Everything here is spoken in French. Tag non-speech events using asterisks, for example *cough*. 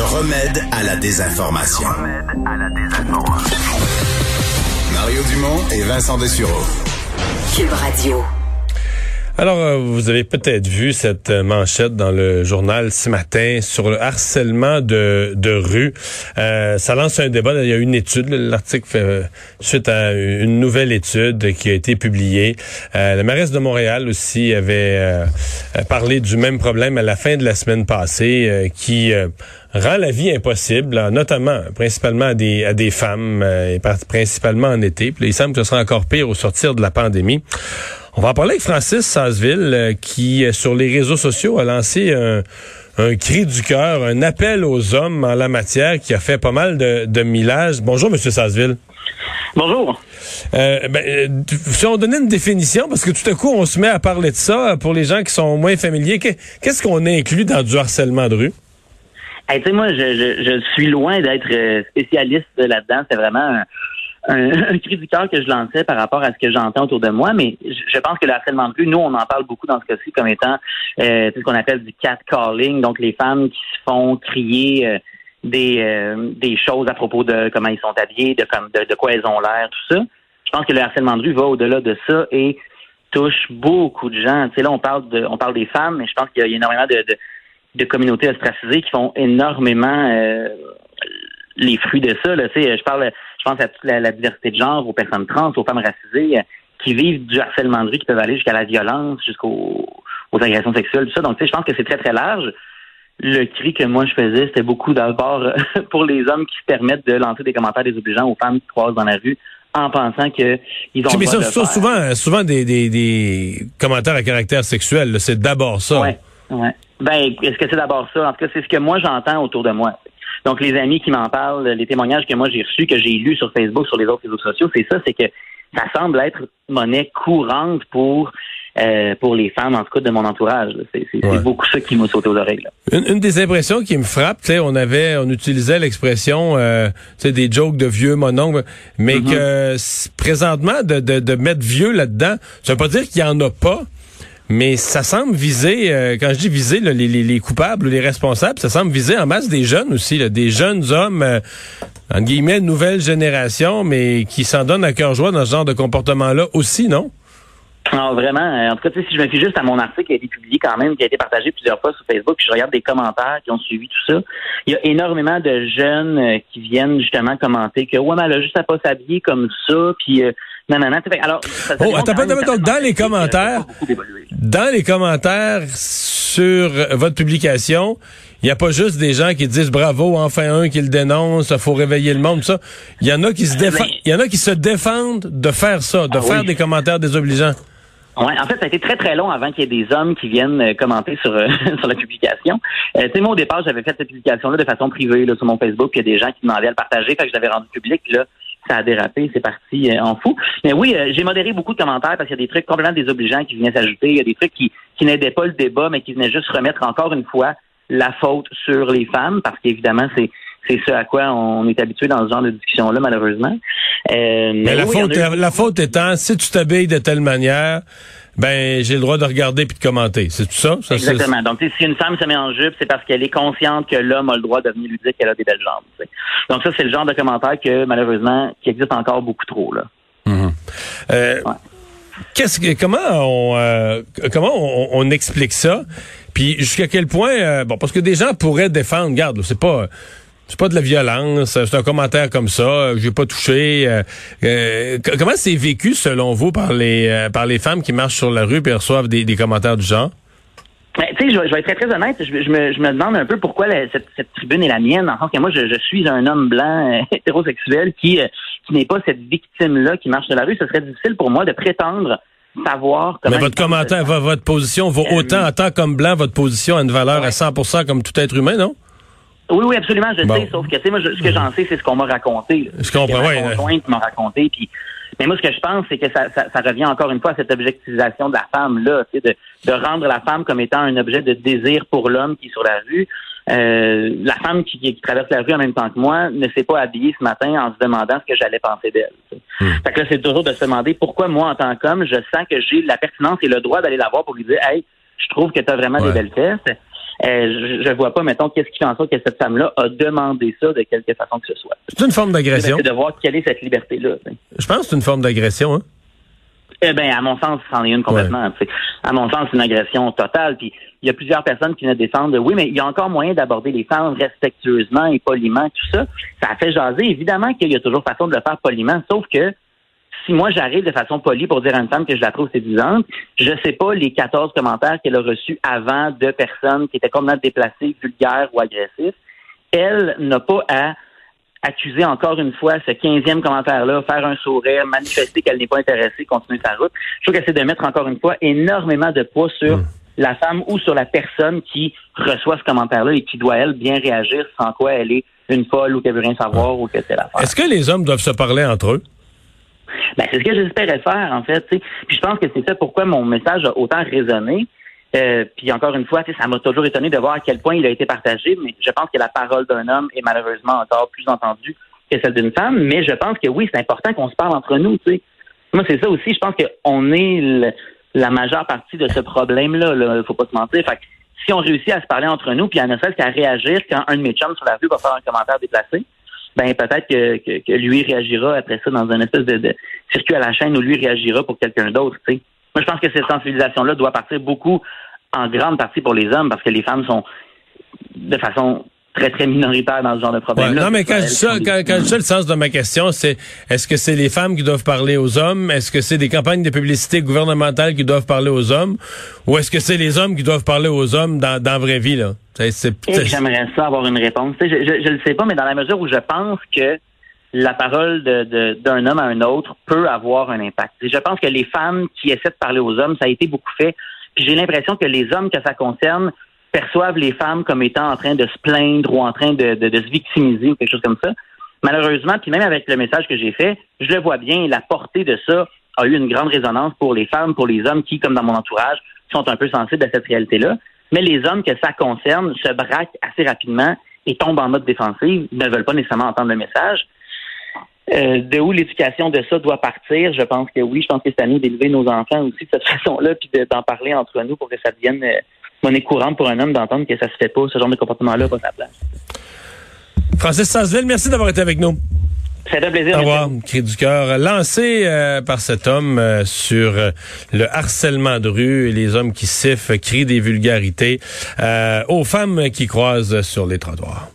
Le remède à la désinformation. Mario Dumont et Vincent Dessureau. Cube Radio. Alors, euh, vous avez peut-être vu cette euh, manchette dans le journal ce matin sur le harcèlement de, de rue. Euh, ça lance un débat. Il y a une étude. L'article fait suite à une nouvelle étude qui a été publiée. la mairesse de Montréal aussi avait parlé du même problème à la fin de la semaine passée, qui rend la vie impossible, notamment, principalement à des, à des femmes, et principalement en été. Puis il semble que ce sera encore pire au sortir de la pandémie. On va en parler avec Francis Sasseville, euh, qui, euh, sur les réseaux sociaux, a lancé un, cri du cœur, un appel aux hommes en la matière qui a fait pas mal de, de millage. Bonjour, Monsieur Sasseville. Bonjour. Euh, ben, euh, si on donnait une définition, parce que tout à coup, on se met à parler de ça pour les gens qui sont moins familiers, qu'est-ce qu'on inclut dans du harcèlement de rue? Tu sais, moi, je, je, je, suis loin d'être spécialiste là-dedans. C'est vraiment un, un, *laughs* cri du que je lançais par rapport à ce que j'entends autour de moi, mais je pense que le harcèlement de rue, nous, on en parle beaucoup dans ce cas-ci comme étant euh, ce qu'on appelle du catcalling, donc les femmes qui se font crier euh, des, euh, des choses à propos de comment ils sont habillés, de, comme, de, quoi elles ont l'air, tout ça. Je pense que le harcèlement de rue va au-delà de ça et touche beaucoup de gens. Tu sais, là, on parle de, on parle des femmes, mais je pense qu'il y a énormément de, de, de communautés ostracisées qui font énormément euh, les fruits de ça. Là. Tu sais, je parle je pense à toute la, diversité de genre, aux personnes trans, aux femmes racisées euh, qui vivent du harcèlement de rue, qui peuvent aller jusqu'à la violence, jusqu'aux agressions sexuelles, tout ça. Donc, tu sais, je pense que c'est très, très large. Le cri que moi je faisais, c'était beaucoup d'abord euh, *laughs* pour les hommes qui se permettent de lancer des commentaires désobligeants aux femmes qui croisent dans la rue en pensant que ils ont. Mais ça, souvent, souvent des, des, des, commentaires à caractère sexuel, c'est d'abord ça. Ouais, ouais. Ben, est-ce que c'est d'abord ça? En tout cas, c'est ce que moi j'entends autour de moi. Donc, les amis qui m'en parlent, les témoignages que moi j'ai reçus, que j'ai lus sur Facebook, sur les autres réseaux sociaux, c'est ça, c'est que ça semble être monnaie courante pour euh, pour les femmes, en tout cas de mon entourage. C'est beaucoup ça qui m'a sauté aux oreilles. Une, des impressions qui me frappe, on avait, on utilisait l'expression, euh, des jokes de vieux mononcle, mais mm-hmm. que présentement de, de, de mettre vieux là-dedans, ça veut pas dire qu'il y en a pas. Mais ça semble viser, euh, quand je dis viser, les, les, coupables ou les responsables, ça semble viser en masse des jeunes aussi, des jeunes hommes, euh, en guillemets, nouvelle génération, mais qui s'en donnent à cœur joie dans ce genre de comportement-là aussi, non? Non, vraiment. En tout cas, si je me fie juste à mon article qui a été publié quand même, qui a été partagé plusieurs fois sur Facebook, puis je regarde des commentaires qui ont suivi tout ça, il y a énormément de jeunes euh, qui viennent justement commenter que ouais, mais elle a juste à pas s'habiller comme ça, puis non, non, non. Alors, oh, attends, donc, dans les commentaires, dans les commentaires sur votre publication, il n'y a pas juste des gens qui disent bravo, enfin un qui le dénonce, faut réveiller le monde, ça. Il y en a qui se défendent, il y en a qui se défendent de faire ça, de ah faire des commentaires désobligeants. Ouais, en fait, ça a été très très long avant qu'il y ait des hommes qui viennent euh, commenter sur euh, *laughs* sur la publication. Euh, tu sais, moi au départ, j'avais fait cette publication-là de façon privée là, sur mon Facebook, il y a des gens qui demandaient à le partager, fait que je l'avais rendu public. Là, ça a dérapé, c'est parti euh, en fou. Mais oui, euh, j'ai modéré beaucoup de commentaires parce qu'il y a des trucs complètement désobligeants qui venaient s'ajouter. Il y a des trucs qui, qui n'aidaient pas le débat, mais qui venaient juste remettre encore une fois la faute sur les femmes, parce qu'évidemment, c'est c'est ce à quoi on est habitué dans ce genre de discussion-là, malheureusement. Euh, mais, la, faute, la faute étant, si tu t'habilles de telle manière, ben j'ai le droit de regarder puis de commenter. C'est tout ça? Exactement. Donc, si une femme se met en jupe, c'est parce qu'elle est consciente que l'homme a le droit de venir lui dire qu'elle a des belles jambes. Donc, ça, c'est le genre de commentaire que, malheureusement, qui existe encore beaucoup trop. là. Mm-hmm. Euh, qu'est-ce que, comment on, euh, comment on, explique ça? Puis jusqu'à quel point, euh, bon, parce que des gens pourraient défendre, regarde, c'est pas c'est pas de la violence, c'est un commentaire comme ça, j'ai pas touché. Euh, euh, comment c'est vécu selon vous par les euh, par les femmes qui marchent sur la rue et reçoivent des, commentaires du genre? Ben, tu sais, je, vais être très, très honnête. Je, me, je me demande un peu pourquoi cette, cette, tribune est la mienne, en sens que moi, je, je suis un homme blanc *laughs* hétérosexuel qui, qui n'est pas cette victime-là qui marche sur la rue. Ce serait difficile pour moi de prétendre savoir comment... Mais votre commentaire, votre position vaut autant en tant qu'homme blanc, votre position a une valeur à 100% comme tout être humain, non? Oui, oui, absolument, je sais, sauf que, tu sais, moi, ce que j'en sais, c'est ce qu'on m'a raconté. Je comprends, oui. Ma conjointe m'a raconté, puis... Mais moi, ce que je pense, c'est que ça, ça, ça, revient encore une fois à cette objectivisation de la femme, là, tu sais, de, de rendre la femme comme étant un objet de désir pour l'homme qui est sur la rue. Euh, la femme qui, qui, traverse la rue en même temps que moi ne s'est pas habillée ce matin en se demandant ce que j'allais penser d'elle. Hmm. Fait que là, c'est toujours de se demander pourquoi moi, en tant qu'homme, je sens que j'ai la pertinence et le droit d'aller la voir pour lui dire Hey, je trouve que tu as vraiment des belles fesses. Je, je vois pas, mettons, qu'est-ce qui fait en sorte que cette femme-là a demandé ça de quelque façon que ce soit. C'est une forme d'agression. C'est de voir quelle est cette liberté-là. Je pense que c'est une forme d'agression, hein? Eh ben, à mon sens, c'en est une complètement. À mon sens, c'est une agression totale. Puis il y a plusieurs personnes qui venaient défendre. Oui, mais il y a encore moyen d'aborder les femmes respectueusement et poliment, tout ça. Ça a fait jaser. Évidemment qu'il y a toujours façon de le faire poliment, sauf que si moi j'arrive de façon polie pour dire à une femme que je la trouve séduisante, je sais pas les 14 commentaires qu'elle a reçus avant de personnes qui étaient complètement déplacées, vulgaires ou agressifs. Elle n'a pas à accuser encore une fois ce quinzième commentaire-là, faire un sourire, manifester qu'elle n'est pas intéressée, continuer sa route. Je trouve que c'est de mettre encore une fois énormément de poids sur hmm. la femme ou sur la personne qui reçoit ce commentaire-là et qui doit, elle, bien réagir, sans quoi elle est une folle ou qu'elle veut rien savoir ou que c'est la Est-ce que les hommes doivent se parler entre eux? Ben, c'est ce que j'espérais faire, en fait. Puis je pense que c'est ça pourquoi mon message a autant résonné. Euh, puis encore une fois, ça m'a toujours étonné de voir à quel point il a été partagé, mais je pense que la parole d'un homme est malheureusement encore plus entendue que celle d'une femme. Mais je pense que oui, c'est important qu'on se parle entre nous. sais. Moi, c'est ça aussi. Je pense qu'on est la majeure partie de ce problème-là. Il faut pas se mentir. Fait si on réussit à se parler entre nous, puis à ne serait-ce qu'à réagir quand un de mes chums sur la rue va faire un commentaire déplacé, ben peut-être que, lui réagira après ça dans un espèce de, circuit à la chaîne où lui réagira pour quelqu'un d'autre. Moi, je pense que cette sensibilisation-là doit partir beaucoup en grande partie pour les hommes parce que les femmes sont de façon très, très minoritaire dans ce genre de problème. non, mais quand je, dis ça, quand, quand le sens de ma question, c'est est-ce que c'est les femmes qui doivent parler aux hommes? Est-ce que c'est des campagnes de publicité gouvernementales qui doivent parler aux hommes? Ou est-ce que c'est les hommes qui doivent parler aux hommes dans, dans la vraie vie, là? J'aimerais ça avoir une réponse. Je, je, le sais pas, mais dans la mesure où je pense que la parole d'un de, d'un homme à un autre peut avoir un impact. je pense que les femmes qui essaient de parler aux hommes, ça a été beaucoup fait. Puis j'ai l'impression que les hommes que ça concerne perçoivent les femmes comme étant en train de se plaindre ou en train de, de, se victimiser ou quelque chose comme ça. Malheureusement, puis même avec le message que j'ai fait, je le vois bien, la portée de ça a eu une grande résonance pour les femmes, pour les hommes qui, comme dans mon entourage, sont un peu sensibles à cette réalité-là. Mais les hommes que ça concerne se braquent assez rapidement et tombent en mode défensive, ne veulent pas nécessairement entendre le message. Euh, de où l'éducation de ça doit partir, je pense que oui. Je pense que c'est à nous d'élever nos enfants aussi de cette *laughs* façon-là, puis d'en parler entre nous pour que ça devienne euh, monnaie courante pour un homme d'entendre que ça se fait pas, ce genre de comportement-là pas sa place. Francis Sasseville, merci d'avoir été avec nous. C'est un plaisir. Au revoir. Cri du cœur lancé euh, par cet homme sur le harcèlement de rue et les hommes qui sifflent, crient des vulgarités aux femmes qui croisent sur les trottoirs.